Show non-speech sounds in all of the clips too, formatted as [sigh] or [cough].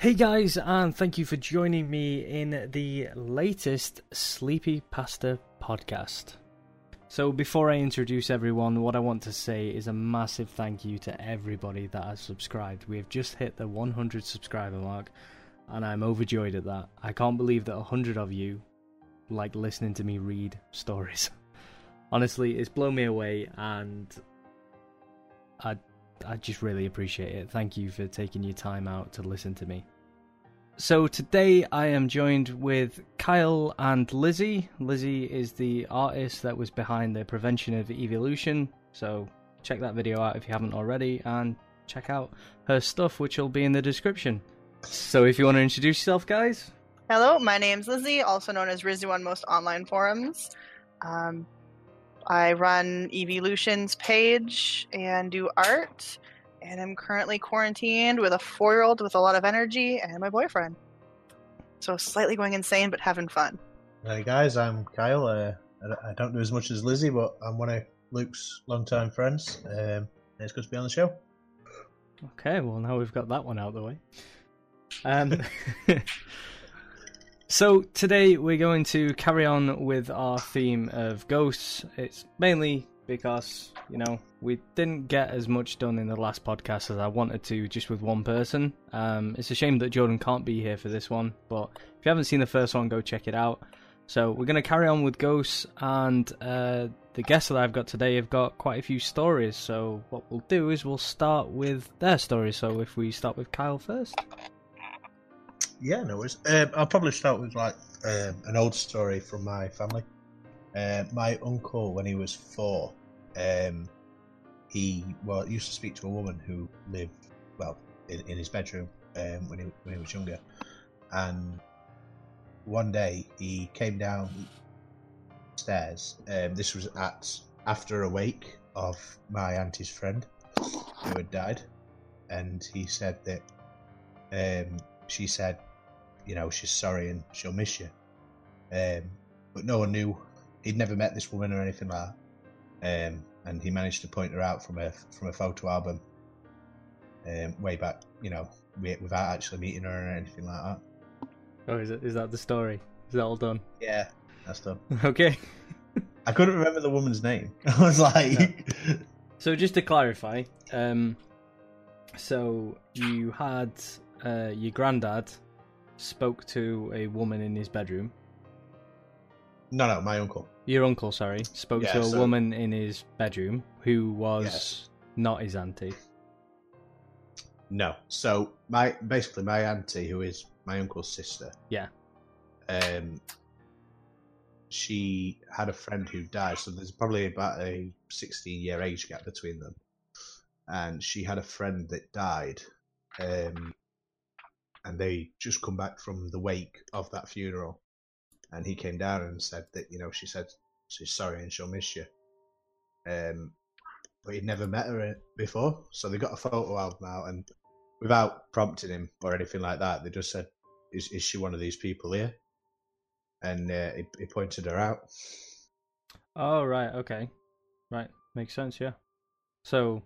Hey guys, and thank you for joining me in the latest Sleepy Pasta podcast. So, before I introduce everyone, what I want to say is a massive thank you to everybody that has subscribed. We have just hit the 100 subscriber mark, and I'm overjoyed at that. I can't believe that 100 of you like listening to me read stories. [laughs] Honestly, it's blown me away, and I I just really appreciate it. Thank you for taking your time out to listen to me. So today I am joined with Kyle and Lizzie. Lizzie is the artist that was behind the prevention of evolution. So check that video out if you haven't already and check out her stuff which will be in the description. So if you want to introduce yourself guys. Hello, my name's Lizzie, also known as Rizzy on most online forums. Um, I run Evolution's page and do art, and I'm currently quarantined with a four year old with a lot of energy and my boyfriend. So slightly going insane, but having fun. Hey guys, I'm Kyle. Uh, I don't do as much as Lizzie, but I'm one of Luke's longtime friends. Um, it's good to be on the show. Okay, well now we've got that one out of the way. Um, [laughs] [laughs] so today we're going to carry on with our theme of ghosts. It's mainly because you know we didn't get as much done in the last podcast as I wanted to, just with one person. Um, it's a shame that Jordan can't be here for this one, but if you haven't seen the first one, go check it out. So we're going to carry on with ghosts, and uh, the guests that I've got today have got quite a few stories. So what we'll do is we'll start with their stories. So if we start with Kyle first. Yeah, no worries. Um, I'll probably start with like um, an old story from my family. Uh, my uncle, when he was four, um, he well used to speak to a woman who lived well in, in his bedroom um, when he when he was younger, and one day he came down stairs. Um, this was at after a wake of my auntie's friend who had died, and he said that um, she said, you know, she's sorry and she'll miss you. Um, but no one knew he'd never met this woman or anything like that. Um, and he managed to point her out from a from a photo album um, way back, you know, without actually meeting her or anything like that. Oh, is it? Is that the story? Is that all done? Yeah, that's done. [laughs] okay. I couldn't remember the woman's name. [laughs] I was like, no. so just to clarify, um, so you had uh, your granddad spoke to a woman in his bedroom. No, no, my uncle. Your uncle, sorry, spoke yeah, to a so... woman in his bedroom who was yes. not his auntie. No, so my basically my auntie, who is my uncle's sister. Yeah. Um, she had a friend who died, so there's probably about a 16 year age gap between them. And she had a friend that died, um, and they just come back from the wake of that funeral and he came down and said that you know she said she's sorry and she'll miss you. Um, but he'd never met her before, so they got a photo album out, and without prompting him or anything like that, they just said, "Is is she one of these people here?" And uh, he, he pointed her out. Oh right, okay, right, makes sense, yeah. So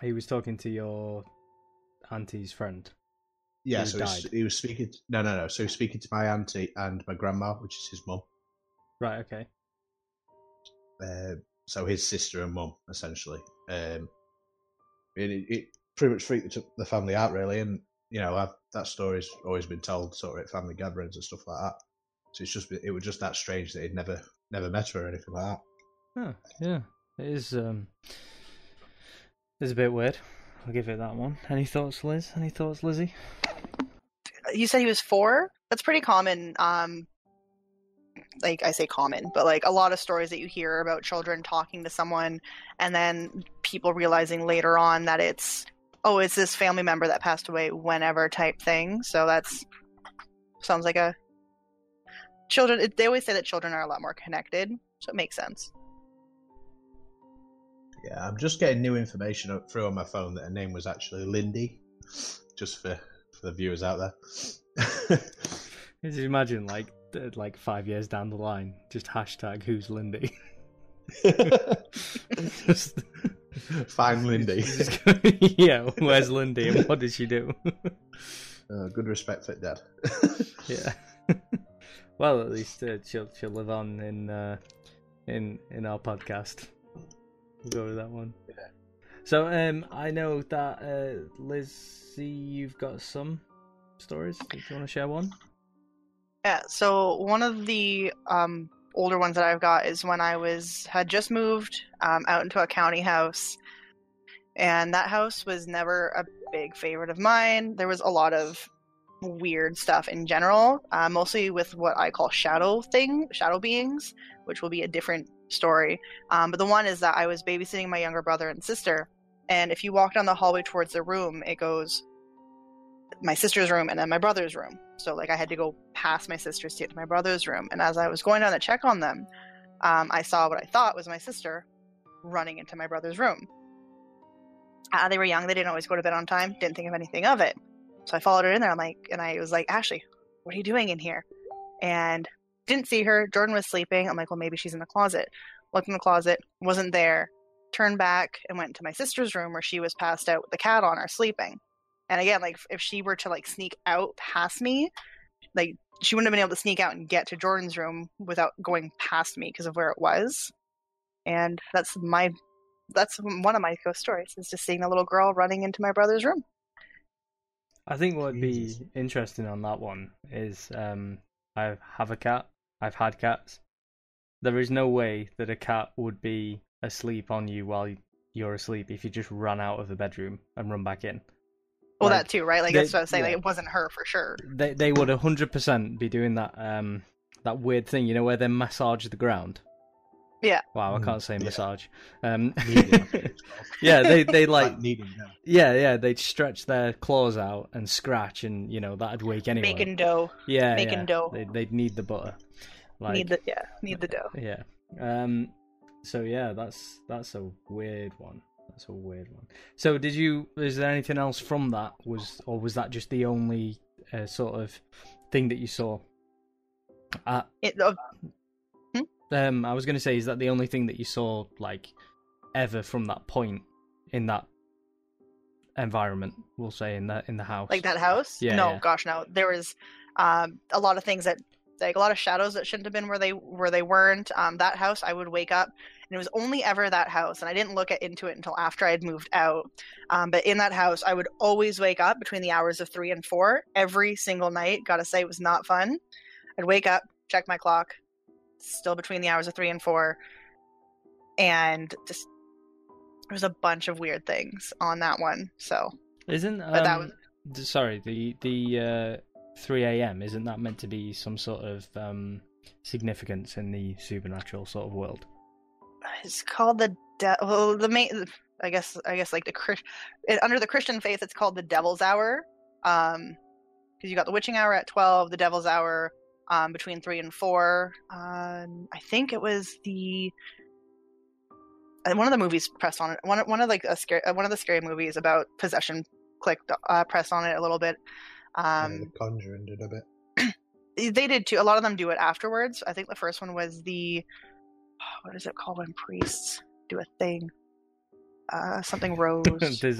he was talking to your auntie's friend. Yeah, so he was, he was, speaking. To, no, no, no. So he was speaking to my auntie and my grandma, which is his mum. Right. Okay. Uh, so his sister and mum, essentially. Um, it, it, pretty much freaked the family out, really. And you know, I've, that story's always been told, sort of at family gatherings and stuff like that. So it's just it was just that strange that he'd never never met her or anything like that. Huh, yeah, it is. Um, it's a bit weird. I'll give it that one. Any thoughts, Liz? Any thoughts, Lizzie? You said he was four. That's pretty common. Um, like I say common, but like a lot of stories that you hear about children talking to someone and then people realizing later on that it's oh, it's this family member that passed away whenever type thing. So that's sounds like a children. They always say that children are a lot more connected, so it makes sense. Yeah, I'm just getting new information through on my phone that her name was actually Lindy, just for for the viewers out there. [laughs] Just imagine, like, like five years down the line, just hashtag Who's Lindy? [laughs] just Find [laughs] Lindy. yeah, where's Lindy and what did she do? Uh, good respect for dad. yeah. well, at least uh, she'll she'll live on in uh, in in our podcast. We'll go with that one. Yeah. So um, I know that uh, Lizzie, you've got some stories. Do you want to share one? Yeah, so one of the um, older ones that I've got is when I was had just moved um, out into a county house, and that house was never a big favorite of mine. There was a lot of weird stuff in general, uh, mostly with what I call shadow thing, shadow beings, which will be a different story. Um, but the one is that I was babysitting my younger brother and sister, and if you walk down the hallway towards the room, it goes my sister's room and then my brother's room. So like I had to go past my sister's to get to my brother's room. And as I was going down to check on them, um, I saw what I thought was my sister running into my brother's room. Uh, they were young; they didn't always go to bed on time. Didn't think of anything of it. So I followed her in there. I'm like, and I was like, Ashley, what are you doing in here? And didn't see her. Jordan was sleeping. I'm like, well, maybe she's in the closet. Looked in the closet, wasn't there. Turned back and went to my sister's room where she was passed out with the cat on her sleeping. And again, like if she were to like sneak out past me, like she wouldn't have been able to sneak out and get to Jordan's room without going past me because of where it was. And that's my that's one of my ghost stories is just seeing a little girl running into my brother's room. I think what would be interesting on that one is um, I have a cat. I've had cats. There is no way that a cat would be asleep on you while you're asleep if you just run out of the bedroom and run back in. Well, Like, that too, right? Like they- that's what I was saying. yeah. Like it wasn't her for sure. They they would hundred percent be doing that um that weird thing, you know, where they massage the ground. Yeah. Wow, I Mm, can't say yeah. massage. Um, [laughs] Kneading, I think it's called. yeah, they they like kneading. Yeah. yeah yeah they'd stretch their claws out and scratch, and you know that'd wake anyone. Making dough. yeah making yeah. dough. They'd, they'd knead the butter. Like, knead the yeah, knead the dough. Yeah. Um. So yeah, that's that's a weird one. That's a weird one. So did you? Is there anything else from that? Was or was that just the only uh, sort of thing that you saw? Uh, It, uh, um. I was going to say, is that the only thing that you saw like ever from that point in that environment? We'll say in that in the house. like that house? Yeah, No, yeah. gosh, no. There was um, a lot of things that like a lot of shadows that shouldn't have been where they where they weren't. Um, that house, I would wake up, and it was only ever that house, and I didn't look at, into it until after I had moved out. Um, but in that house, I would always wake up between the hours of three and four every single night. Gotta say, it was not fun. I'd wake up, check my clock, still between the hours of three and four, and just there was a bunch of weird things on that one. So Isn't um, But that was- sorry the the uh, three a.m. Isn't that meant to be some sort of um, significance in the supernatural sort of world? it's called the de- well the main i guess i guess like the under the christian faith it's called the devil's hour um because you got the witching hour at 12 the devil's hour um between 3 and 4 um i think it was the uh, one of the movies pressed on it one, one of like a scary uh, one of the scary movies about possession clicked uh pressed on it a little bit Yeah, um the Conjuring did a bit. [clears throat] they did too. A lot of them do it afterwards. I think the first one was the [sighs] what is it called when priests do a thing? Uh, something [laughs] rose.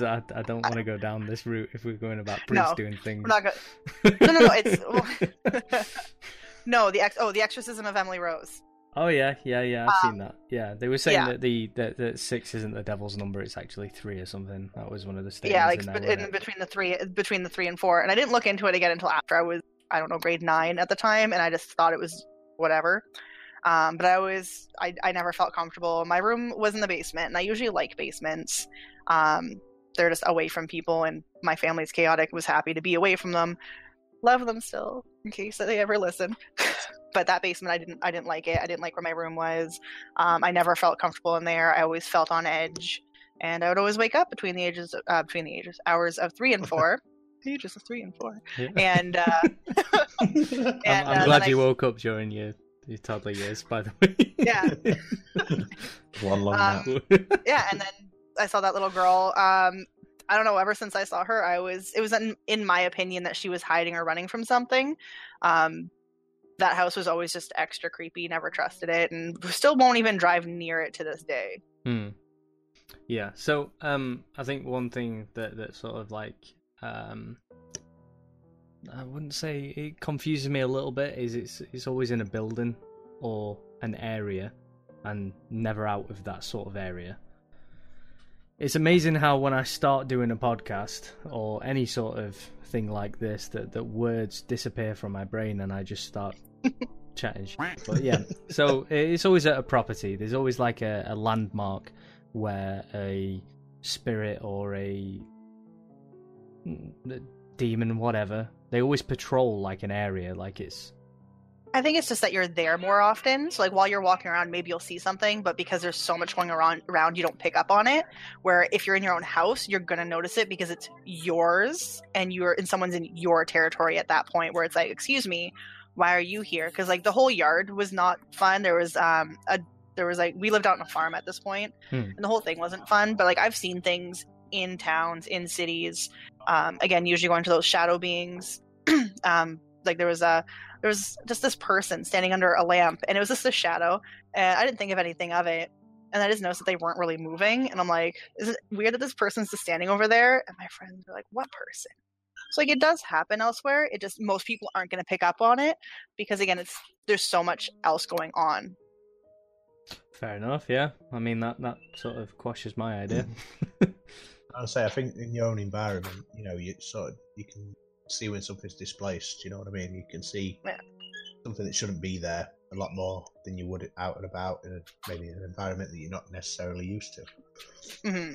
I, I don't want to go down this route if we're going about No, priests doing things. We're not gonna. [laughs] No, no, no. It's [laughs] no the ex. Oh, the exorcism of Emily Rose. Oh yeah, yeah, yeah. I've Um, seen that. Yeah, they were saying yeah. that the that, that six isn't the devil's number; it's actually three or something. That was one of the statements. yeah, like in there, in between the three, between the three and four. And I didn't look into it again until after I was, I don't know, grade nine at the time, and I just thought it was whatever. Um, but I always, I, I never felt comfortable. My room was in the basement, and I usually like basements. Um, they're just away from people, and my family's chaotic. Was happy to be away from them. Love them still, in case they ever listen. [laughs] but that basement, I didn't, I didn't like it. I didn't like where my room was. Um, I never felt comfortable in there. I always felt on edge, and I would always wake up between the ages, uh, between the ages, hours of three and four. [laughs] ages of three and four, Yeah. [laughs] and uh, [laughs] I'm, I'm uh, glad you I- woke up during your, your toddler years, by the way. Yeah. One long Um, yeah, and then I saw that little girl. Um, I don't know. Ever since I saw her, I was. It was in, in my opinion that she was hiding or running from something. Um, that house was always just extra creepy. Never trusted it, and still won't even drive near it to this day. Hmm. Yeah. So, um, I think one thing that that sort of like um I wouldn't say it confuses me a little bit. Is it's it's always in a building or an area, and never out of that sort of area. It's amazing how when I start doing a podcast or any sort of thing like this, that that words disappear from my brain and I just start chatting. Shit. But yeah, so it's always at a property. There's always like a, a landmark where a spirit or mm, a demon, whatever, they always patrol like an area, like it's. I think it's just that you're there more often. So like while you're walking around, maybe you'll see something, but because there's so much going around, around you don't pick up on it. Where if you're in your own house, you're gonna notice it because it's yours and you're in someone's in your territory at that point. Where it's like, excuse me, why are you here? Because like the whole yard was not fun. There was um a there was like we lived out on a farm at this point, Hmm. and the whole thing wasn't fun. But like I've seen things in towns, in cities. Um, again, usually going to those shadow beings. [clears throat] um, like there was a there was just this person standing under a lamp, and it was just a shadow. And I didn't think of anything of it. And I just noticed that they weren't really moving, and I'm like, is it weird that this person's just standing over there? And my friends were like, what person? So like it does happen elsewhere. It just most people aren't going to pick up on it because again, it's there's so much else going on. Fair enough, yeah. I mean that that sort of quashes my idea. [laughs] [laughs] I'll say I think in your own environment, you know, you sort of you can see when something's displaced. You know what I mean? You can see Yeah. something that shouldn't be there a lot more than you would out and about in a, maybe an environment that you're not necessarily used to. hmm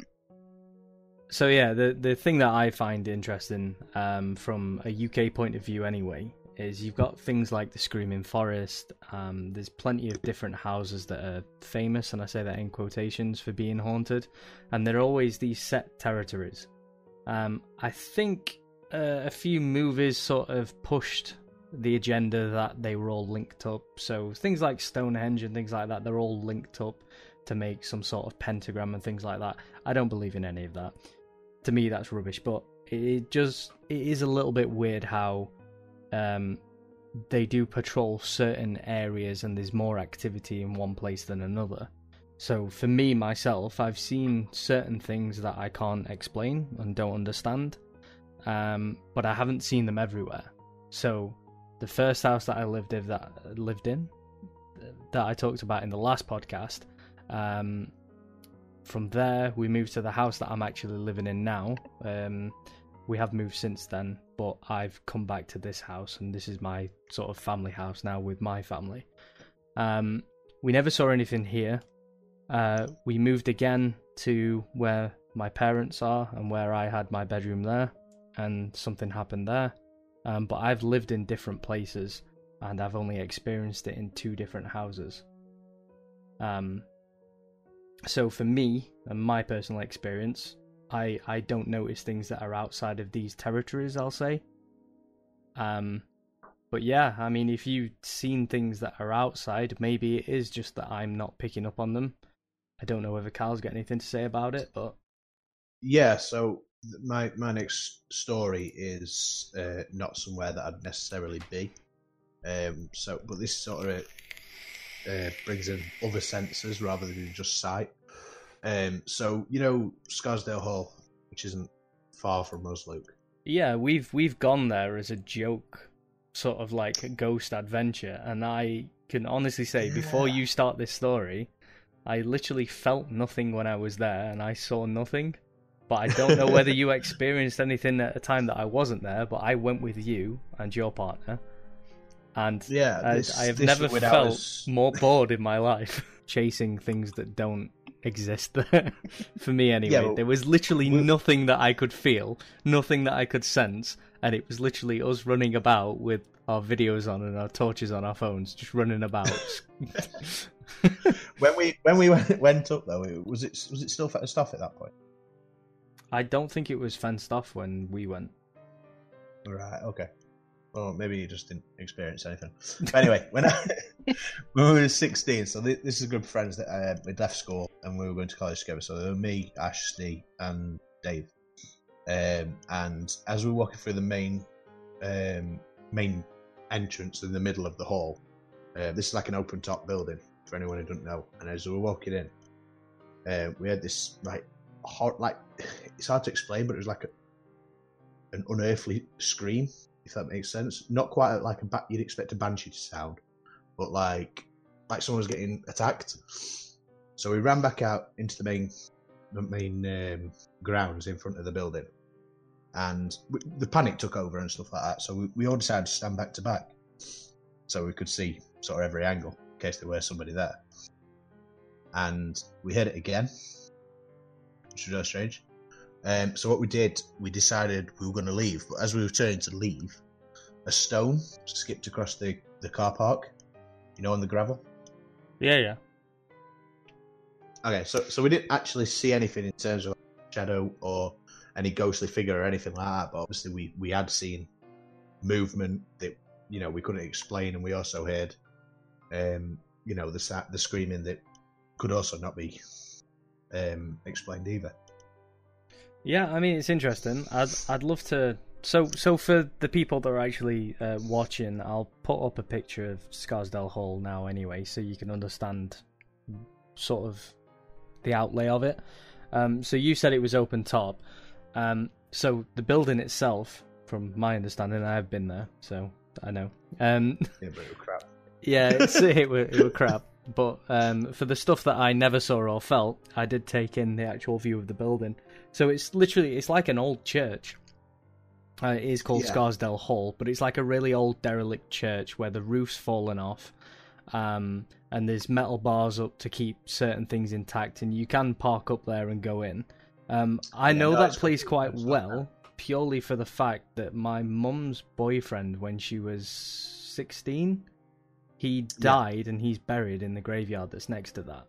so yeah, the the thing that I find interesting um, from a UK point of view, anyway, is you've got things like the Screaming Forest. Um, there's plenty of different houses that are famous, and I say that in quotations for being haunted, and they're always these set territories. Um, I think uh, a few movies sort of pushed the agenda that they were all linked up. So things like Stonehenge and things like that, they're all linked up to make some sort of pentagram and things like that. I don't believe in any of that. To me, that's rubbish. But it just it is a little bit weird how um, they do patrol certain areas and there's more activity in one place than another. So for me myself, I've seen certain things that I can't explain and don't understand, um, but I haven't seen them everywhere. So the first house that I lived in that lived in that I talked about in the last podcast. Um, from there, we moved to the house that I'm actually living in now. Um, we have moved since then, but I've come back to this house, and this is my sort of family house now with my family. Um, we never saw anything here. Uh, we moved again to where my parents are and where I had my bedroom there, and something happened there. Um, but I've lived in different places, and I've only experienced it in two different houses. Um, so for me and my personal experience, I I don't notice things that are outside of these territories. I'll say. Um, but yeah, I mean, if you've seen things that are outside, maybe it is just that I'm not picking up on them. I don't know whether Carl's got anything to say about it, but Yeah, so my my next story is uh, not somewhere that I'd necessarily be. Um, so, but this sort of uh, brings in other senses rather than just sight. Um, so you know Scarsdale Hall, which isn't far from us, Luke. yeah, we've we've gone there as a joke, sort of like a ghost adventure, and I can honestly say before you start this story, I literally felt nothing when I was there, and I saw nothing. But I don't know whether [laughs] you experienced anything at a time that I wasn't there. But I went with you and your partner, and Yeah, I, I have never felt us- more [laughs] bored in my life [laughs] chasing things that don't exist there. [laughs] For me, anyway, but there was literally we- nothing that I could feel, nothing that I could sense, and it was literally us running about with our videos on and our torches on our phones, just running about. When we when we went, went up though, it- was it was it still fenced off at that point? I don't think it was fenced off when we went. Right. Okay. Well, maybe you just didn't experience anything. But anyway, when I, [laughs] when we were sixteen, so this, this is a group of friends that uh, we'd left school and we were going to college together. So there were me, Ashley, and Dave. Um, and as we were walking through the main um, main entrance in the middle of the hall, uh, this is like an open top building for anyone who doesn't know. And as we were walking in, uh, we had this like hot, like [sighs] it's hard to explain, but it was like a, an unearthly scream if that makes sense. Not quite like a ba- you'd expect a banshee to sound, but like like someone's getting attacked. So we ran back out into the main the main um, grounds in front of the building, and we, the panic took over and stuff like that. So we, we all decided to stand back to back, so we could see sort of every angle in case there were somebody there. And we heard it again, which was really strange. Um, so what we did, we decided we were going to leave, but as we were turning to leave, a stone skipped across the, the car park, you know, on the gravel. Yeah, yeah. Okay, so so we didn't actually see anything in terms of shadow or any ghostly figure or anything like that, but obviously we we had seen movement that you know we couldn't explain, and we also heard, um, you know, the the screaming that could also not be um explained either. Yeah, I mean it's interesting. I'd I'd love to. So so for the people that are actually uh, watching, I'll put up a picture of Scarsdale Hall now anyway, so you can understand sort of the outlay of it. Um, so you said it was open top. Um, so the building itself, from my understanding, I have been there, so I know. Um, Yeah, but it was crap. [laughs] yeah, it's, it were it were crap. But um, for the stuff that I never saw or felt, I did take in the actual view of the building. So it's literally it's like an old church. Uh, it is called Yeah. Scarsdale Hall, but it's like a really old derelict church where the roof's fallen off, um, and there's metal bars up to keep certain things intact, and you can park up there and go in. Um, I Yeah, know no, that place quite well purely for the fact that my mum's boyfriend, when she was sixteen, he died and he's buried in the graveyard that's next to that.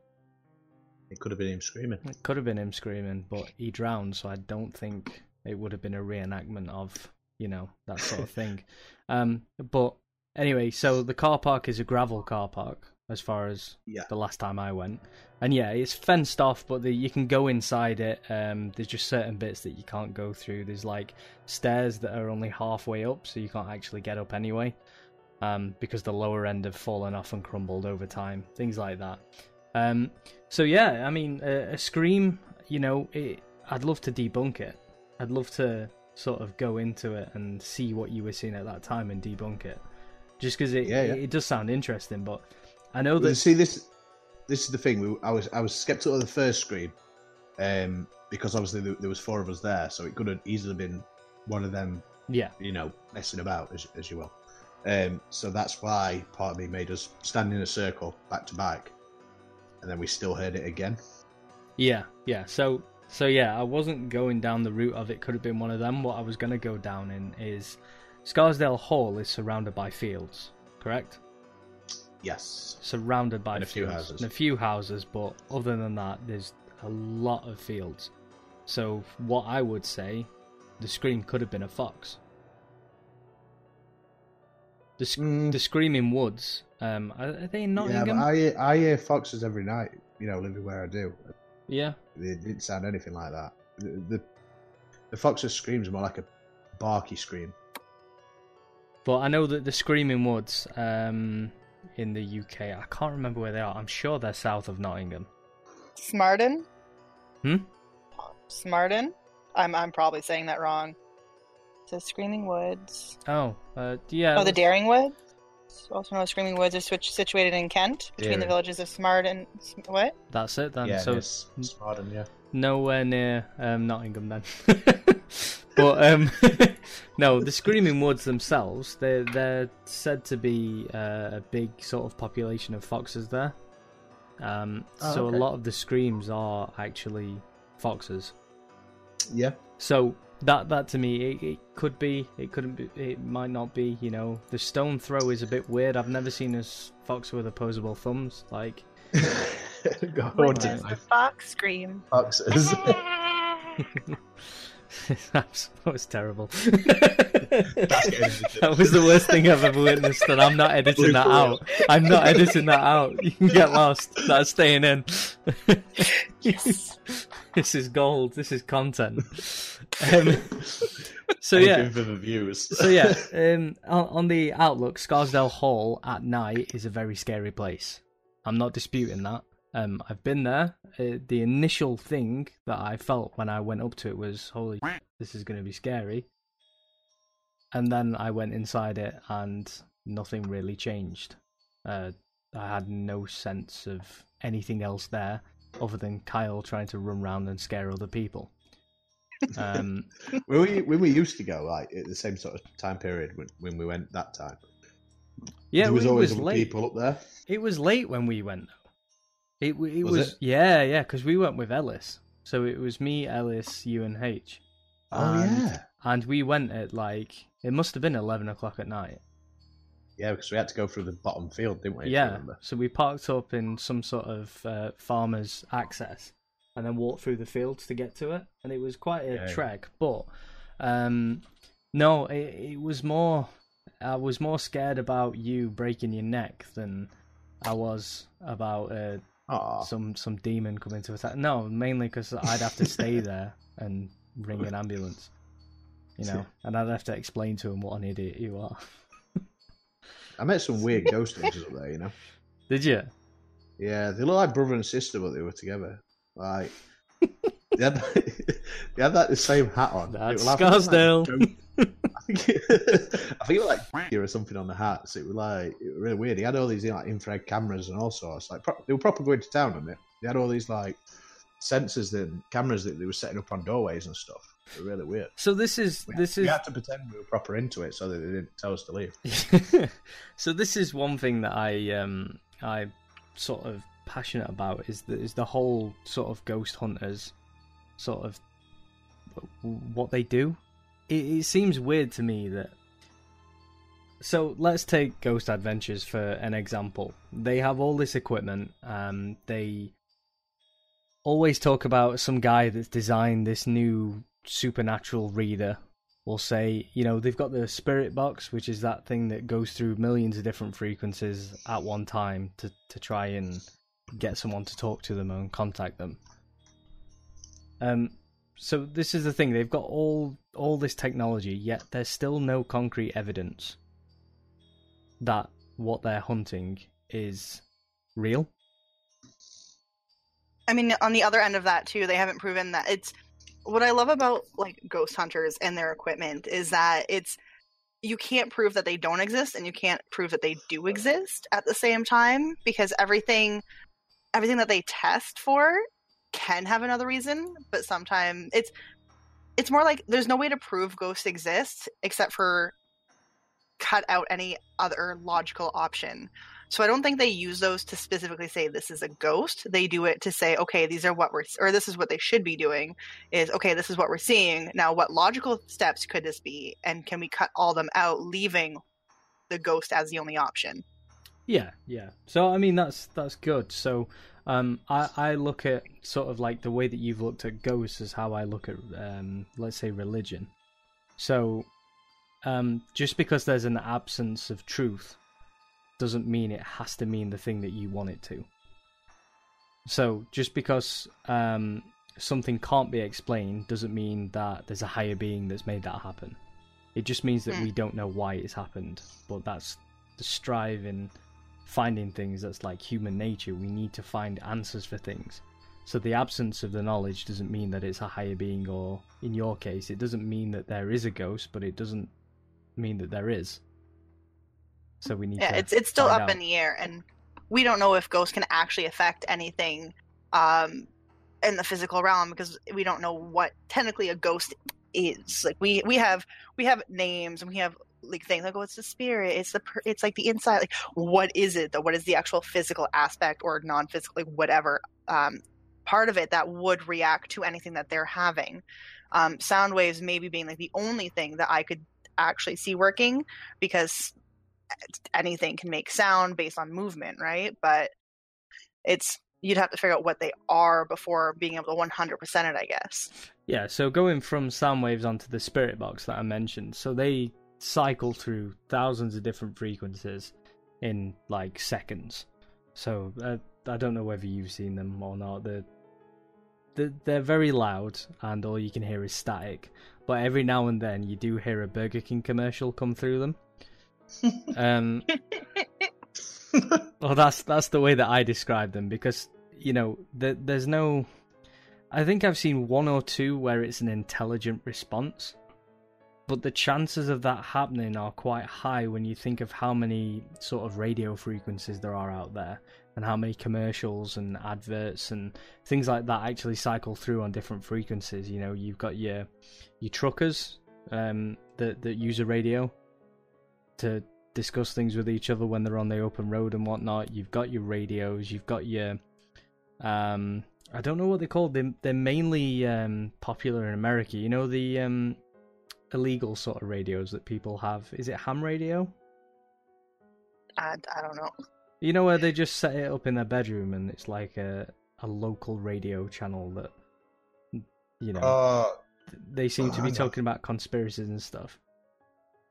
It could have been him screaming. It could have been him screaming, but he drowned, so I don't think it would have been a reenactment of, you know, that sort of thing. [laughs] Um, but anyway, so the car park is a gravel car park, as far as Yeah. the last time I went. And yeah, it's fenced off, but the, you can go inside it. Um, there's just certain bits that you can't go through. There's like stairs that are only halfway up, so you can't actually get up anyway, um, because the lower end have fallen off and crumbled over time. Things like that. Um, so yeah, I mean, a, a scream. You know, it, I'd love to debunk it. I'd love to sort of go into it and see what you were seeing at that time and debunk it, just because it, Yeah, yeah. it it does sound interesting. But I know that see this this is the thing. We, I was I was skeptical of the first scream, um, because obviously there, there was four of us there, so it could have easily been one of them, yeah, you know, messing about as, as you will. Um, so that's why part of me made us stand in a circle back to back, and then we still heard it again. Yeah, yeah. So, so yeah, I wasn't going down the route of it. Could have been one of them. What I was going to go down in is Scarsdale Hall is surrounded by fields, correct? Yes. Surrounded by And a few fields houses. and a few houses, but other than that, there's a lot of fields. So, what I would say, the scream could have been a fox. The sc- Mm. the screaming woods. Um, are, are they in Yeah, Nottingham? I hear, I hear foxes every night. You know, living where I do, yeah. it didn't sound anything like that. The the, the fox's screams more like a barky scream. But I know that the Screaming Woods um, in the UK, I can't remember where they are. I'm sure they're south of Nottingham. Smarden? Hmm? Smarden? I'm I'm probably saying that wrong. It says Screaming Woods. Oh, uh, yeah. oh, the Dering Woods? Also known as Screaming Woods are switch- situated in Kent, between the villages of Smart and... What? That's it then. yeah, so it's Smarden, yeah. nowhere near um, Nottingham then. [laughs] but um, [laughs] no, the Screaming Woods themselves, they're, they're said to be uh, a big sort of population of foxes there. Um, Oh, so okay. a lot of the screams are actually foxes. Yeah. So that that to me, it, it could be, it couldn't be, it might not be. You know, the stone throw is a bit weird. I've never seen a fox with opposable thumbs. Like, [laughs] Go What does the fox scream? Foxes. [laughs] [laughs] [laughs] that was terrible. [laughs] that was the worst thing I've ever witnessed, and I'm not editing that For real. out. I'm not editing that out. You can get lost. That's staying in. [laughs] Yes. this is gold. This is content. Um, so yeah, for the views. so yeah, um, on, on the outlook, Scarsdale Hall at night is a very scary place. I'm not disputing that. Um, I've been there. Uh, the initial thing that I felt when I went up to it was, "Holy, this is going to be scary." and then I went inside it, and nothing really changed. Uh, I had no sense of anything else there other than Kyle trying to run around and scare other people. Um, [laughs] when we when we used to go like at the same sort of time period when, when we went that time, yeah, there was always was late. people up there. It was late when we went. It it Was was, it? yeah yeah because we went with Ellis, so it was me, Ellis, you, and H. Oh And- yeah, and we went at like it must have been eleven o'clock at night. yeah, because we had to go through the bottom field, didn't we? yeah, so we parked up in some sort of uh, farmer's access, and then walked through the fields to get to it, and it was quite a Yeah, trek. But um, no, it, it was more. I was more scared about you breaking your neck than I was about uh, Aw. some some demon coming to attack. No, mainly because I'd have to stay [laughs] there and ring an ambulance. You know, and I'd have to explain to him what an idiot you are. I met some weird [laughs] ghost hunters up there. You know, Did you? yeah, they look like brother and sister, but they were together. Like they had, [laughs] they had like the same hat on. That's It was like- I think it was Scarsdale. like- I think it, I think it was like [laughs] or something on the hat. So it was like it was really weird. He had all these you know, like infrared cameras and all sorts. Like pro- they were proper going to town on it. They had all these like sensors and cameras that they were setting up on doorways and stuff. They were really weird. So this is We, this we is we had to pretend we were proper into it so that they didn't tell us to leave. [laughs] so this is one thing that I um I sort of passionate about is the, is the whole sort of ghost hunters sort of what they do. It, it seems weird to me that. So let's take Ghost Adventures for an example. They have all this equipment. Um, they always talk about some guy that's designed this new supernatural reader will say, you know, they've got the spirit box, which is that thing that goes through millions of different frequencies at one time to, to try and get someone to talk to them and contact them. Um, so this is the thing; they've got all all this technology, yet there's still no concrete evidence that what they're hunting is real. I mean, on the other end of that too, they haven't proven that it's. What I love about like ghost hunters and their equipment is that it's you can't prove that they don't exist and you can't prove that they do exist at the same time because everything everything that they test for can have another reason, but sometimes it's it's more like there's no way to prove ghosts exist except for cut out any other logical option. So I don't think they use those to specifically say this is a ghost. They do it to say, okay, these are what we're, or this is what they should be doing. Is okay, this is what we're seeing. Now, what logical steps could this be, and can we cut all them out, leaving the ghost as the only option? Yeah, yeah. So I mean, that's that's good. So um, I I look at sort of like the way that you've looked at ghosts is how I look at um, let's say religion. So um, just because there's an absence of truth doesn't mean it has to mean the thing that you want it to. So just because um, something can't be explained doesn't mean that there's a higher being that's made that happen. It just means that Hmm. we don't know why it's happened, but that's the strive in finding things that's like human nature. We need to find answers for things. So the absence of the knowledge doesn't mean that it's a higher being, or in your case, it doesn't mean that there is a ghost, but it doesn't mean that there is. So we need Yeah, it's it's still up out. in the air, and we don't know if ghosts can actually affect anything um, in the physical realm because we don't know what technically a ghost is. Like we we have we have names and we have like things like oh it's the spirit it's the per- it's like the inside like what is it though what is the actual physical aspect or non-physical like whatever um, part of it that would react to anything that they're having? Um, sound waves maybe being like the only thing that i could actually see working because anything can make sound based on movement right? But it's you'd have to figure out what they are before being able to 100% it i guess. Yeah, so going from sound waves onto the spirit box that I mentioned, so they cycle through thousands of different frequencies in like seconds. So uh, I don't know whether you've seen them or not. They're, they're they're very loud, and all you can hear is static. But every now and then, you do hear a Burger King commercial come through them. [laughs] um, well, that's that's the way that I describe them because you know the, there's no. I think I've seen one or two where it's an intelligent response, but the chances of that happening are quite high when you think of how many sort of radio frequencies there are out there and how many commercials and adverts and things like that actually cycle through on different frequencies. You know, you've got your your truckers um, that that use a radio to discuss things with each other when they're on the open road and whatnot. You've got your radios. You've got your um, I don't know what they're called. They're, they're mainly um, popular in America. You know the um, illegal sort of radios that people have. Is it ham radio? I, I don't know. You know where they just set it up in their bedroom and it's like a a local radio channel that you know Oh, they seem to oh, be uh, talking about conspiracies and stuff.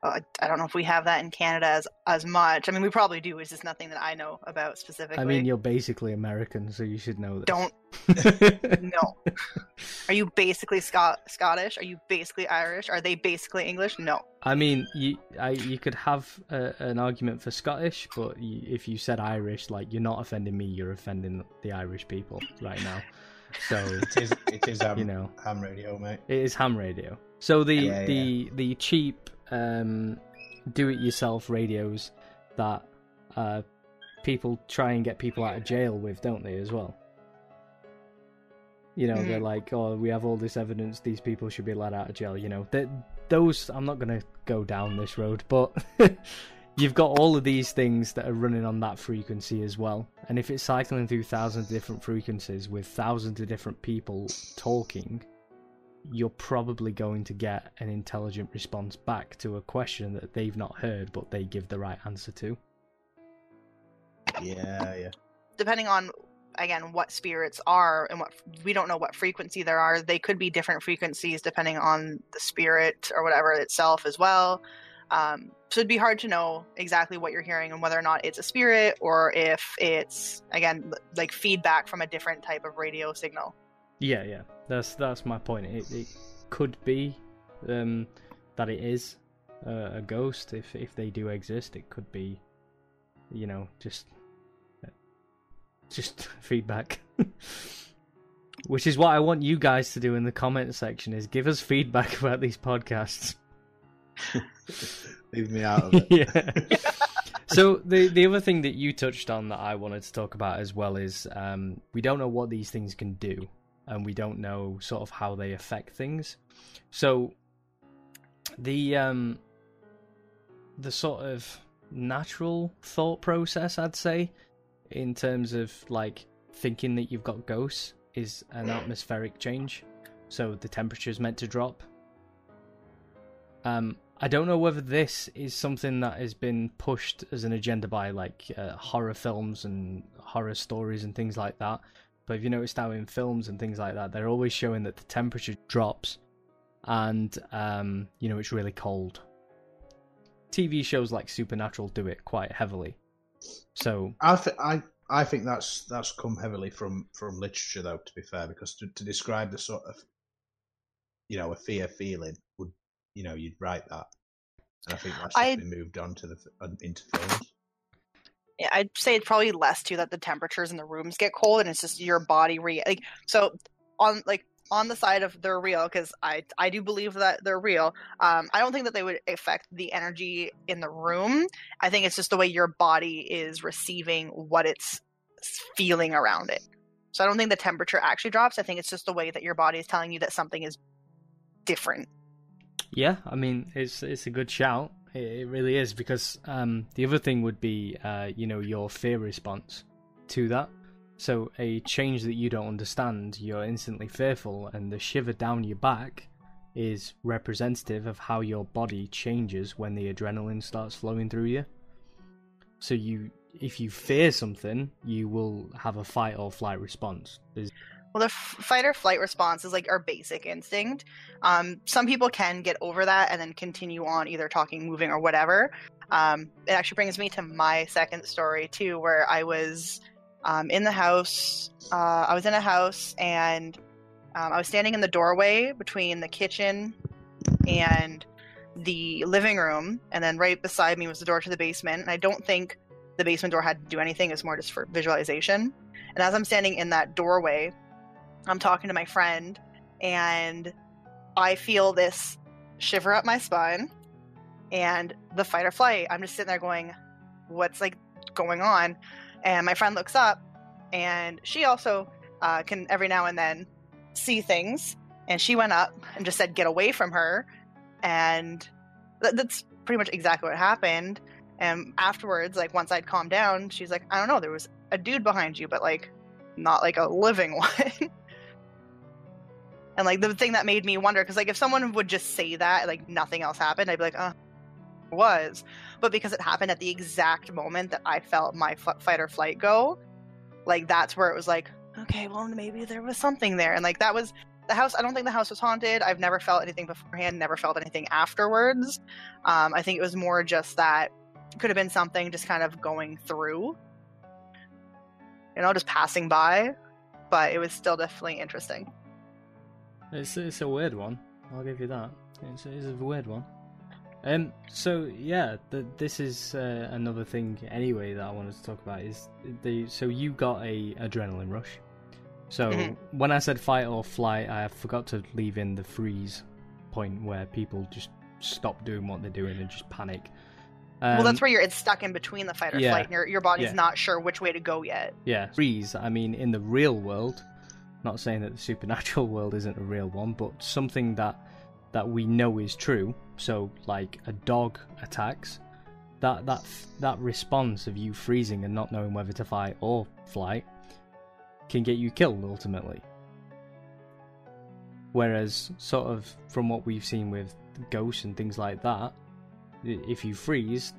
Uh, I don't know if we have that in Canada as as much. I mean, we probably do. It's just nothing that I know about specifically. I mean, you're basically American, so you should know this. Don't [laughs] no. Are you basically Scot- Scottish? Are you basically Irish? Are they basically English? No. I mean, you I, you could have a, an argument for Scottish, but you, if you said Irish, like you're not offending me, you're offending the Irish people right now. So [laughs] it is. It is. Um, you know, ham radio, mate. it is ham radio. So the Yeah, the the cheap um, do-it-yourself radios that uh, people try and get people out of jail with, don't they? As well. You know, they're Mhm. like, "Oh, we have all this evidence; these people should be let out of jail." You know, that those. I'm not going to go down this road, but [laughs] you've got all of these things that are running on that frequency as well. And if it's cycling through thousands of different frequencies with thousands of different people talking, you're probably going to get an intelligent response back to a question that they've not heard but they give the right answer to. Yeah, yeah. Depending on again what spirits are and what we don't know what frequency there are. They could be different frequencies depending on the spirit or whatever itself as well. Um, so it'd be hard to know exactly what you're hearing and whether or not it's a spirit or if it's again like feedback from a different type of radio signal. Yeah, yeah. That's that's my point. It it could be um, that it is uh, a ghost if if they do exist. It could be, you know, just just [laughs] feedback. [laughs] Which is what I want you guys to do in the comment section is give us feedback [laughs] about these podcasts. Leave me out of it. yeah. so the the other thing that you touched on that I wanted to talk about as well is um, we don't know what these things can do, and we don't know sort of how they affect things. So the um, the sort of natural thought process, I'd say, in terms of like thinking that you've got ghosts, is an atmospheric change. So the temperature is meant to drop. Um, I don't know whether this is something that has been pushed as an agenda by like uh, horror films and horror stories and things like that. But if you notice now in films and things like that, they're always showing that the temperature drops and um, you know it's really cold. TV shows like Supernatural do it quite heavily. So I, th- I I think that's that's come heavily from from literature, though. To be fair, because to, to describe the sort of you know a fear feeling would you know you'd write that, and I think that's just I- been moved on to the f- into films. I'd say it's probably less too that the temperatures in the rooms get cold and it's just your body re like so on like on the side of they're real because I I do believe that they're real. Um, I don't think that they would affect the energy in the room. I think it's just the way your body is receiving what it's feeling around it. So I don't think the temperature actually drops. I think it's just the way that your body is telling you that something is different. Yeah, I mean it's it's a good shout. It, really is because um, the other thing would be uh, you know your fear response to that. So a change that you don't understand, you're instantly fearful, and the shiver down your back is representative of how your body changes when the adrenaline starts flowing through you. So you, if you fear something, you will have a fight or flight response. There's Well, the fight or flight response is like our basic instinct. Um, some people can get over that and then continue on either talking, moving, or whatever. Um, it actually brings me to my second story too, where I was um, in the house. Uh, I was in a house and um, I was standing in the doorway between the kitchen and the living room, and then right beside me was the door to the basement. And I don't think the basement door had to do anything; it's more just for visualization. And as I'm standing in that doorway, I'm talking to my friend, and I feel this shiver up my spine and the fight or flight. I'm just sitting there going, what's like going on? And my friend looks up and she also uh, can every now and then see things. And she went up and just said, get away from her. And th- that's pretty much exactly what happened. And afterwards, like once I'd calmed down, she's like, I don't know, there was a dude behind you, but like not like a living [laughs] one. And like the thing that made me wonder, because like if someone would just say that, like nothing else happened, I'd be like, uh, was. But because it happened at the exact moment that I felt my f- fight or flight go, like that's where it was like, okay, well maybe there was something there, and like that was the house. I don't think the house was haunted. I've never felt anything beforehand, never felt anything afterwards. Um, I think it was more just that could have been something just kind of going through, you know, just passing by. But it was still definitely interesting. It's it's a weird one. I'll give you that. It's, it's a weird one. Um. So yeah, this is uh, another thing anyway that I wanted to talk about is the so you got a adrenaline rush. So Mhm. when I said fight or flight, I forgot to leave in the freeze point where people just stop doing what they're doing and just panic. well, Um, that's where you're. It's stuck in between the fight or yeah. flight, and your your body's Yeah. not sure which way to go yet. Yeah, freeze. I mean, in the real world, not saying that the supernatural [laughs] world isn't a real one, but something that that we know is true. So, like a dog attacks, that that that response of you freezing and not knowing whether to fight or flight can get you killed ultimately. Whereas, sort of from what we've seen with ghosts and things like that, if you freeze,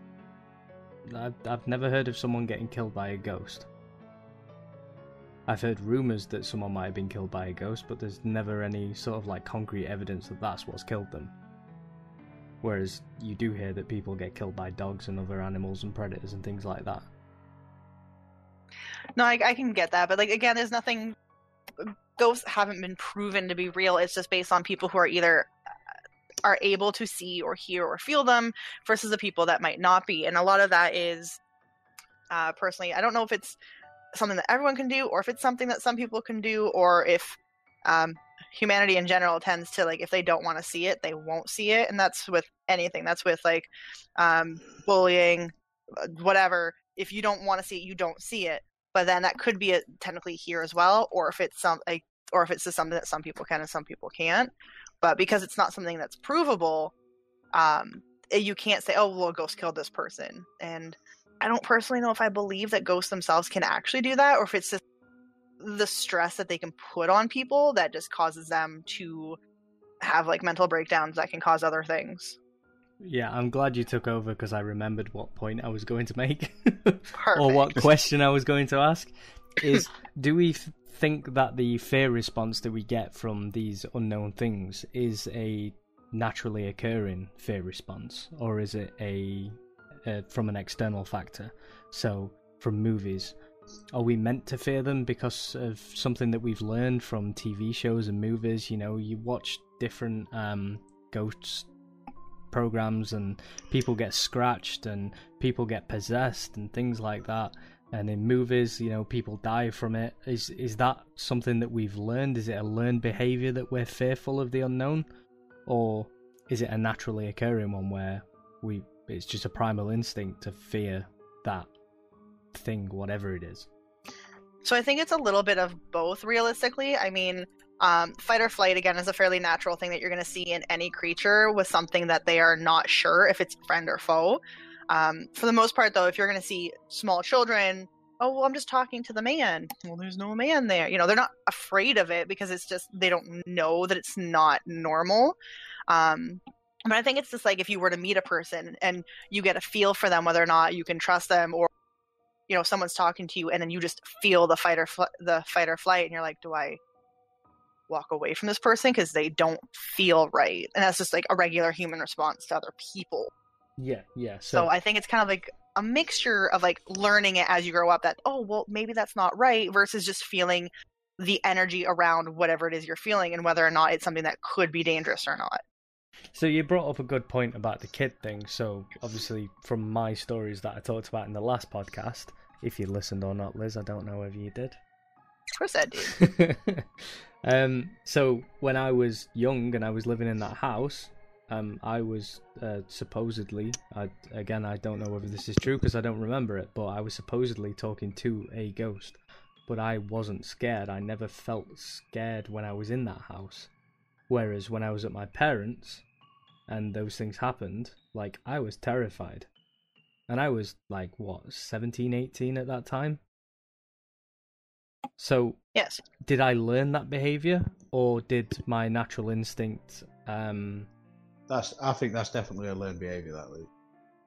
I've, I've never heard of someone getting killed by a ghost. I've heard rumours that someone might have been killed by a ghost, but there's never any sort of like concrete evidence that that's what's killed them. Whereas you do hear that people get killed by dogs and other animals and predators and things like that. No, I, I can get that, but like again, there's nothing. Ghosts haven't been proven to be real. It's just based on people who are either uh, are able to see or hear or feel them versus the people that might not be, and a lot of that is, uh, personally, I don't know if it's something that everyone can do or if it's something that some people can do or if um, humanity in general tends to like if they don't want to see it, they won't see it, and that's with anything. That's with like um, bullying, uh, whatever. If you don't want to see it, you don't see it but then that could be a, technically here as well or if it's some or if it's just something that some people can and some people can't but because it's not something that's provable um eh, you can't say oh well a ghost killed this person and i don't personally know if i believe that ghosts themselves can actually do that or if it's just the stress that they can put on people that just causes them to have like mental breakdowns that can cause other things. Yeah, I'm glad you took over because I remembered what point I was going to make. [laughs] Or what question I was going to ask. [laughs] Is do we th- think that the fear response that we get from these unknown things is a naturally occurring fear response or is it a uh, from an external factor. So from movies are we meant to fear them because of something that we've learned from TV shows and movies? You know you watch different um ghost programs and people get scratched and people get possessed and things like that. And in movies you know people die from it. Is is that something that we've learned? Is it a learned behavior that we're fearful of the unknown? Or is it a naturally occurring one where we it's just a primal instinct to fear that thing whatever it is So I think it's a little bit of both realistically. I mean, um, fight or flight again is a fairly natural thing that you're going to see in any creature with something that they are not sure if it's friend or foe. Um, for the most part, though, if you're going to see small children, oh well, I'm just talking to the man. Well, there's no man there. You know, they're not afraid of it because it's just they don't know that it's not normal. Um, but I think it's just like if you were to meet a person and you get a feel for them, whether or not you can trust them or you know someone's talking to you and then you just feel the fight or fl- the fight or flight and you're like do i walk away from this person? Because they don't feel right. And that's just like a regular human response to other people. Yeah yeah so, i think it's kind of like a mixture of like learning it as you grow up that oh well maybe that's not right versus just feeling the energy around whatever it is you're feeling and whether or not it's something that could be dangerous or not So you brought up a good point about the kid thing. So obviously, from my stories that I talked about in the last podcast, if you listened or not, Liz, I don't know whether you did. of course i did. [laughs] um, so when I was young and I was living in that house, um, I was uh, supposedly, I, again, I don't know whether this is true because I don't remember it, but I was supposedly talking to a ghost. But I wasn't scared. I never felt scared when I was in that house. Whereas when I was at my parents' and those things happened, like, I was terrified. And I was like, what, 17, 18 at that time? So, Yes. did I learn that behavior or did my natural instinct um That's. I think that's definitely a learned behaviour. That Luke.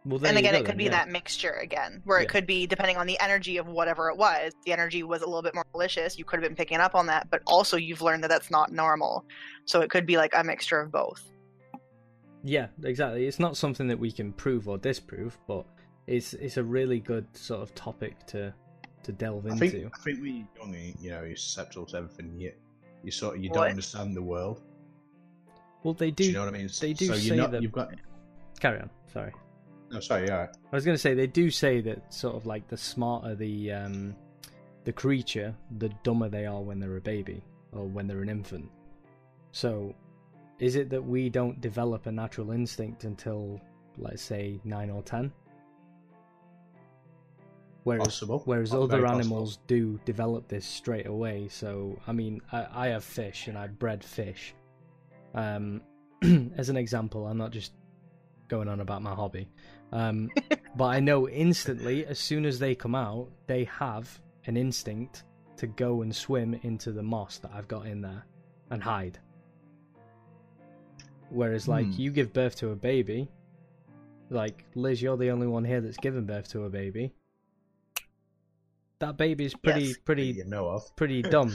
Well and again, go it could then, be yeah. that mixture again, where Yeah. it could be depending on the energy of whatever it was. The energy was a little bit more malicious. You could have been picking up on that, but also you've learned that that's not normal. So it could be like a mixture of both. Yeah, exactly. It's not something that we can prove or disprove, but it's it's a really good sort of topic to to delve I into. think. I think when you're young, you- you know, you're susceptible to everything. You, you sort of you What? don't understand the world. Well, they Do, do, you know what I mean? they do so say you're not, that- You've got. carry on. Sorry. No, sorry. Yeah. I was going to say they do say that sort of like the smarter the um the creature, the dumber they are when they're a baby or when they're an infant. So, is it that we don't develop a natural instinct until let's say 9 or 10? Whereas Possible. whereas other possible. animals do develop this straight away. So, I mean, I, I have fish and I bred fish. Um [clears throat] as an example, I'm not just going on about my hobby. Um, [laughs] but I know instantly, as soon as they come out, they have an instinct to go and swim into the moss that I've got in there and hide. Whereas, like, Hmm. you give birth to a baby, like, Liz, you're the only one here that's given birth to a baby. That baby's pretty, Yes. pretty, you know of. pretty [laughs] dumb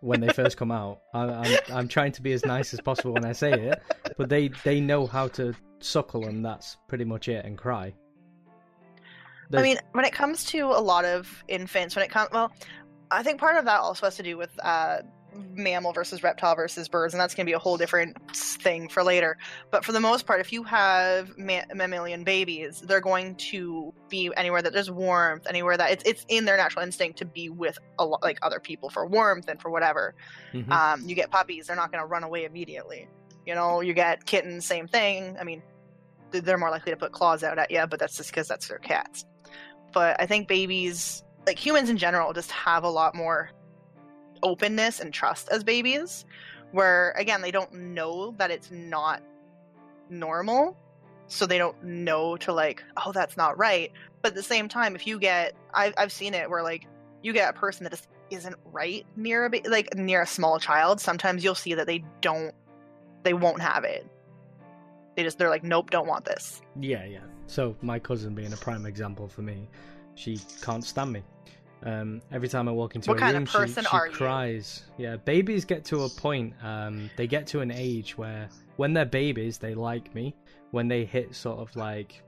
when they first come out. I, I'm I'm trying to be as nice as possible when I say it, but they they know how to suckle and that's pretty much it and cry. I mean, when it comes to a lot of infants, when it comes, well, I think part of that also has to do with uh, mammal versus reptile versus birds, and that's going to be a whole different thing for later. But for the most part, if you have ma- mammalian babies, they're going to be anywhere that there's warmth, anywhere that it's it's in their natural instinct to be with a lot like other people for warmth and for whatever. Mhm. Um, you get puppies; they're not going to run away immediately. You know, you get kittens, same thing. I mean, they're more likely to put claws out at you, but that's just because that's their cats. But I think babies, like humans in general, just have a lot more openness and trust as babies. Where again, they don't know that it's not normal, so they don't know to like, oh, that's not right. But at the same time, if you get, I've I've seen it where like you get a person that just isn't right near a like near a small child. Sometimes you'll see that they don't, they won't have it. They just they're like, nope, don't want this. Yeah, yeah. So my cousin being a prime example for me, she can't stand me. Um, every time I walk into What a room, she, she cries. Yeah, babies get to a point. Um, they get to an age where, when they're babies, they like me. When they hit sort of like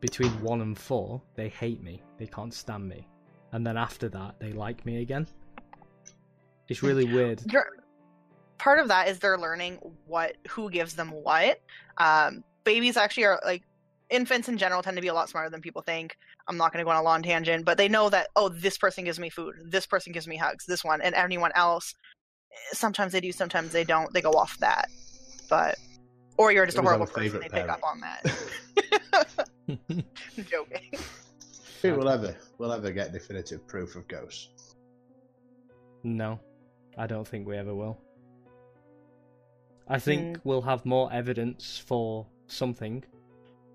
between one and four, they hate me. They can't stand me. And then after that, they like me again. It's really [laughs] weird. You're, part of that is they're learning what who gives them what. Um, babies actually are like infants in general tend to be a lot smarter than people think. I'm not going to go on a long tangent, but they know that oh, this person gives me food, this person gives me hugs, this one, and anyone else. Sometimes they do, sometimes they don't. They go off that, but or you're just a horrible person. favourite They pick up on that. [laughs] [laughs] Joking. Think we'll ever we'll ever get definitive proof of ghosts. No, I don't think we ever will. I think Mm. we'll have more evidence for something,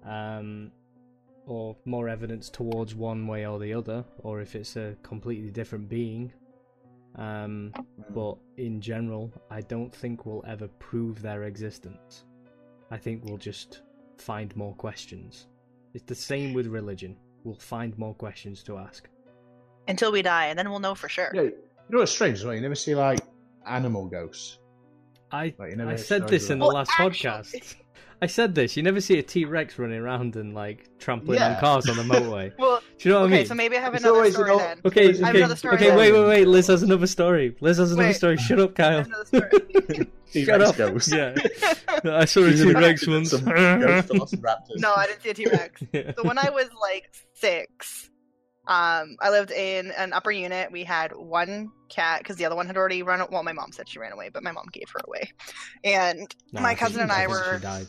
um, or more evidence towards one way or the other, or if it's a completely different being. Um, but in general, I don't think we'll ever prove their existence. I think we'll just find more questions. It's the same with religion. We'll find more questions to ask. Until we die, and then we'll know for sure. Yeah, you know what's strange as well? You never see like animal ghosts. I Like you never I said this in the Well, last oh, actually- podcast. I said this. You never see a T Rex running around and like trampling on cars on the motorway. [laughs] Well, Do you know what okay, I mean? so maybe I have another story old- then. okay, I okay, have another story okay. then. Wait, wait, wait. Liz has another story. Liz has another Wait. story. Shut up, Kyle. have. [laughs] T-Rex Shut up. ghost. Yeah, [laughs] I saw a She's T an Rex once. some ghost velociraptors. no, I didn't see a T Rex. Yeah. So when I was like six, Um, I lived in an upper unit. We had one cat because the other one had already run. Well, my mom said she ran away, but my mom gave her away. And No, my think- cousin and I think were. She died.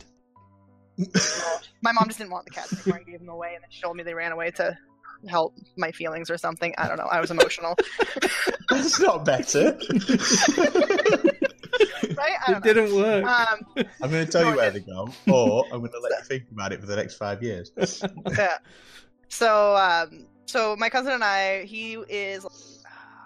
[laughs] my mom just didn't want the cats anymore. I gave them away, and then she told me they ran away to help my feelings or something. I don't know. I was emotional, [laughs] That's not better. [laughs] right? It don't know. didn't work. Um, I'm going to tell No, you where they go, or I'm going to let you think about it for the next five years. yeah. So, um, so my cousin and I, he is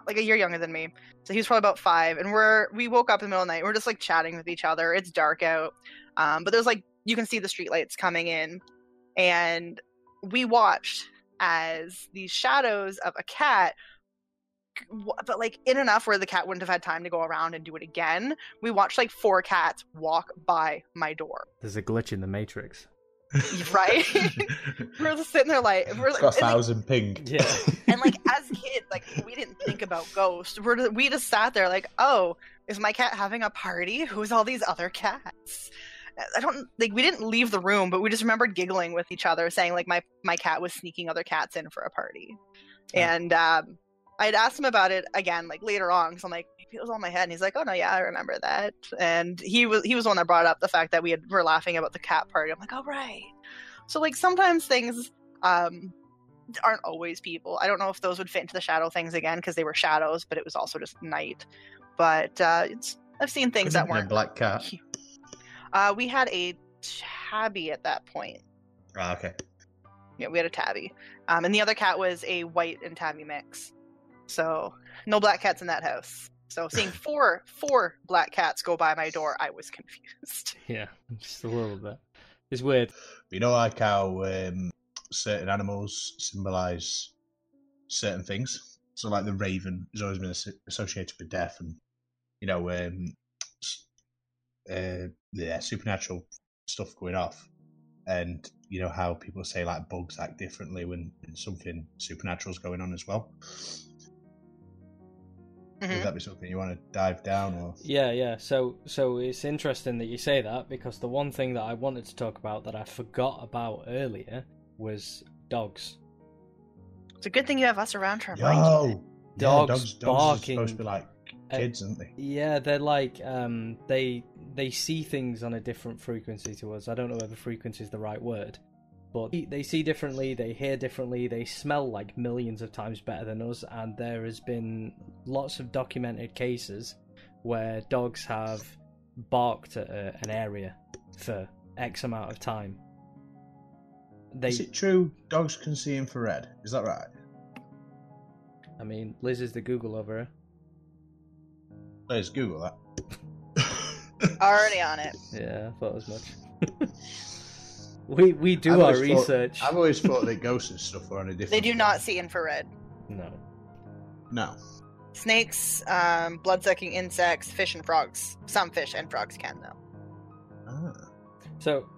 like a year younger than me. So he's probably about five, and we're we woke up in the middle of the night. We're just like chatting with each other. It's dark out, um, but there's like you can see the streetlights coming in, and we watched as these shadows of a cat. But like in enough where the cat wouldn't have had time to go around and do it again. We watched like four cats walk by my door. There's a glitch in the Matrix. Right? [laughs] we're just sitting there like we're It's like, got a and, like, thousand ping. Yeah. [laughs] and like as kids like we didn't think about ghosts we're just, we just sat there like oh is my cat having a party who's all these other cats i don't like we didn't leave the room but we just remembered giggling with each other saying like my my cat was sneaking other cats in for a party and um i'd asked him about it again like later on because i'm like maybe it was on my head and he's like oh no yeah i remember that and he was he was the one that brought up the fact that we had were laughing about the cat party i'm like oh right so like sometimes things um aren't always people. I don't know if those would fit into the shadow things again because they were shadows, but it was also just night. But uh, it's I've seen things that weren't. black cat. [laughs] Uh, we had a tabby at that point. Ah, okay. Yeah, we had a tabby, um, and the other cat was a white and tabby mix. So no black cats in that house. So seeing four four black cats go by my door, I was confused. [laughs] Yeah. Just a little bit. It's weird. You know, like how um, certain animals symbolize certain things. So, like the raven has always been associated with death, and you know, um, uh, yeah, supernatural stuff going off. And you know how people say like bugs act differently when something supernatural's going on as well. Mhm. Would that be something you want to dive down, or Yeah, yeah. So, so it's interesting that you say that because the one thing that I wanted to talk about that I forgot about earlier was dogs. It's a good thing you have us around to remind you. Dogs yeah, dogs, dogs are barking. supposed to be like Uh, aren't they? Yeah, they're like um, they they see things on a different frequency to us. I don't know whether frequency is the right word, but they see differently, they hear differently, they smell like millions of times better than us. And there has been lots of documented cases where dogs have barked at a, an area for X amount of time. They, Is it true dogs can see infrared? Is that right? I mean, Liz is the Google over her. Let's Google that. Already on it. Yeah, I thought as much. [laughs] we we do I've our always thought- research. I've always thought that ghosts and stuff are on a different. They do not see infrared. No. No. Snakes, um, blood-sucking insects, fish and frogs. Some fish and frogs can though. Ah. So,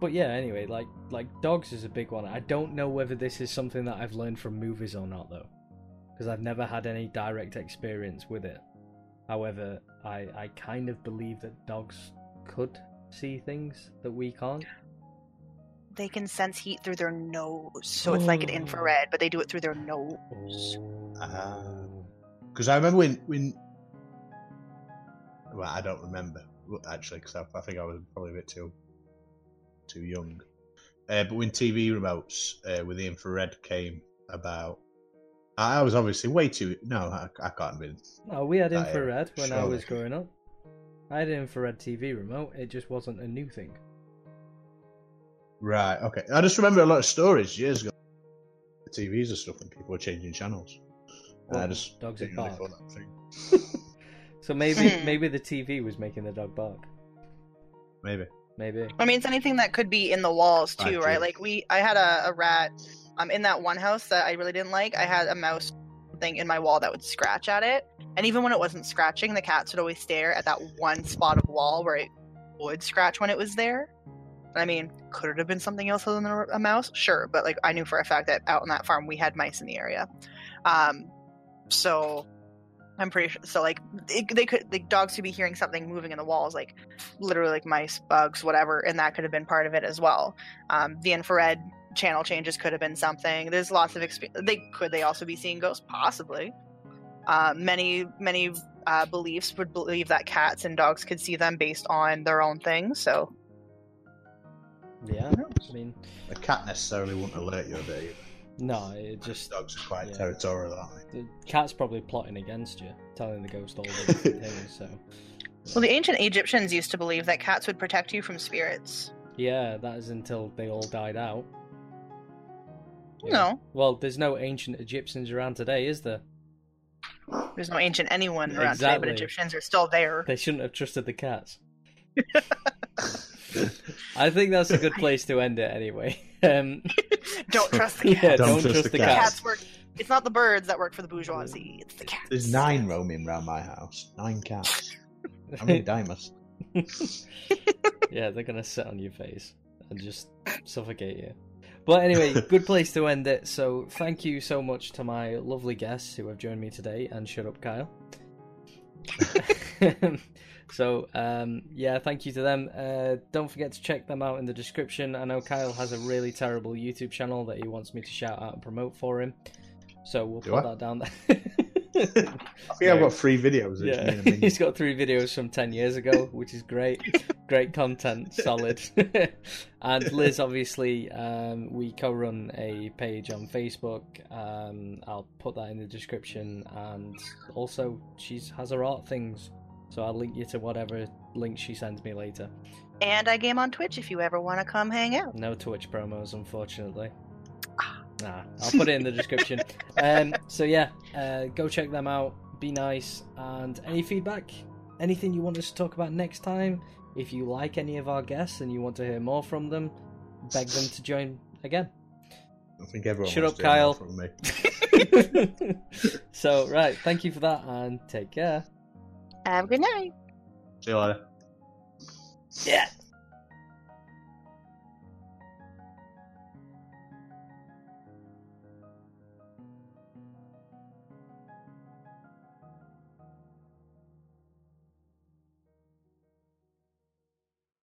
but yeah. Anyway, like like dogs is a big one. I don't know whether this is something that I've learned from movies or not though, because I've never had any direct experience with it. However, I I kind of believe that dogs could see things that we can't. They can sense heat through their nose, so it's like an Oh. infrared, but they do it through their nose. Ah. Because I remember when when. Well, I don't remember actually, because I, I think I was probably a bit too too young. Uh, but when TV remotes uh, with the infrared came about, I I was obviously way too. No, I, I can't have been. No, we had infrared when I was growing up. I had an infrared TV remote. It just wasn't a new thing. Right. Okay. I just remember a lot of stories years ago, the TVs and stuff, and people were changing channels. And I just dogs that didn't bark? thought that thing. [laughs] So maybe Hmm. maybe the TV was making the dog bark. Maybe. Maybe. I mean, it's anything that could be in the walls I too, do. right? Like we, I had a, a rat, um, in that one house that I really didn't like. I had a mouse thing in my wall that would scratch at it, and even when it wasn't scratching, the cats would always stare at that one spot of wall where it would scratch when it was there. I mean, could it have been something else other than a, mouse? Sure, but like I knew for a fact that out on that farm we had mice in the area, um, so I'm pretty sure. So like it, they could, like dogs could be hearing something moving in the walls, like literally like mice, bugs, whatever, and that could have been part of it as well. Um, the infrared channel changes could have been something. There's lots of exp- they could they also be seeing ghosts possibly. Uh, many many uh, beliefs would believe that cats and dogs could see them based on their own things. So Yeah, I mean, A cat necessarily wouldn't alert you of it either. no, it just Dogs are quite Yeah. territorial, aren't they? the cat's probably plotting against you, telling the ghost all the [laughs] things. So well, the ancient Egyptians used to believe that cats would protect you from spirits. yeah, that is until they all died out. Yeah. No, Well, there's no ancient Egyptians around today, is there? there's no ancient anyone around today, but Egyptians are still there. They shouldn't have trusted the cats. [laughs] [laughs] I think that's a good place to end it anyway. [laughs] Um, [laughs] Don't trust the yeah, cats. don't, trust, the, The cats. cats work. It's not the birds that work for the bourgeoisie. It's the cats. There's nine roaming around my house. Nine cats. I'm in Dimas. yeah, they're gonna sit on your face and just suffocate you. But anyway, good place to end it. So thank you so much to my lovely guests who have joined me today, and shut up, Kyle. [laughs] so um, yeah, thank you to them. Uh, don't forget to check them out in the description. I know Kyle has a really terrible YouTube channel that he wants me to shout out and promote for him. So we'll Do put I? that down there. [laughs] I think I've got three videos. Yeah, me and a [laughs] he's got three videos from 10 years ago, which is great. great content, solid. and Liz, obviously, um, we co run a page on Facebook. Um, I'll put that in the description. And also, she has her art things. So I'll link you to whatever link she sends me later. And I game on Twitch if you ever want to come hang out. No Twitch promos, unfortunately. Nah, I'll put it in the description. [laughs] Um, so yeah, uh, go check them out. Be nice, and any feedback, anything you want us to talk about next time. If you like any of our guests and you want to hear more from them, beg them to join again. I think everyone Shut up, to hear more Kyle. From me. [laughs] [laughs] so right, thank you for that, and take care. Have a good night. See you later. Yeah.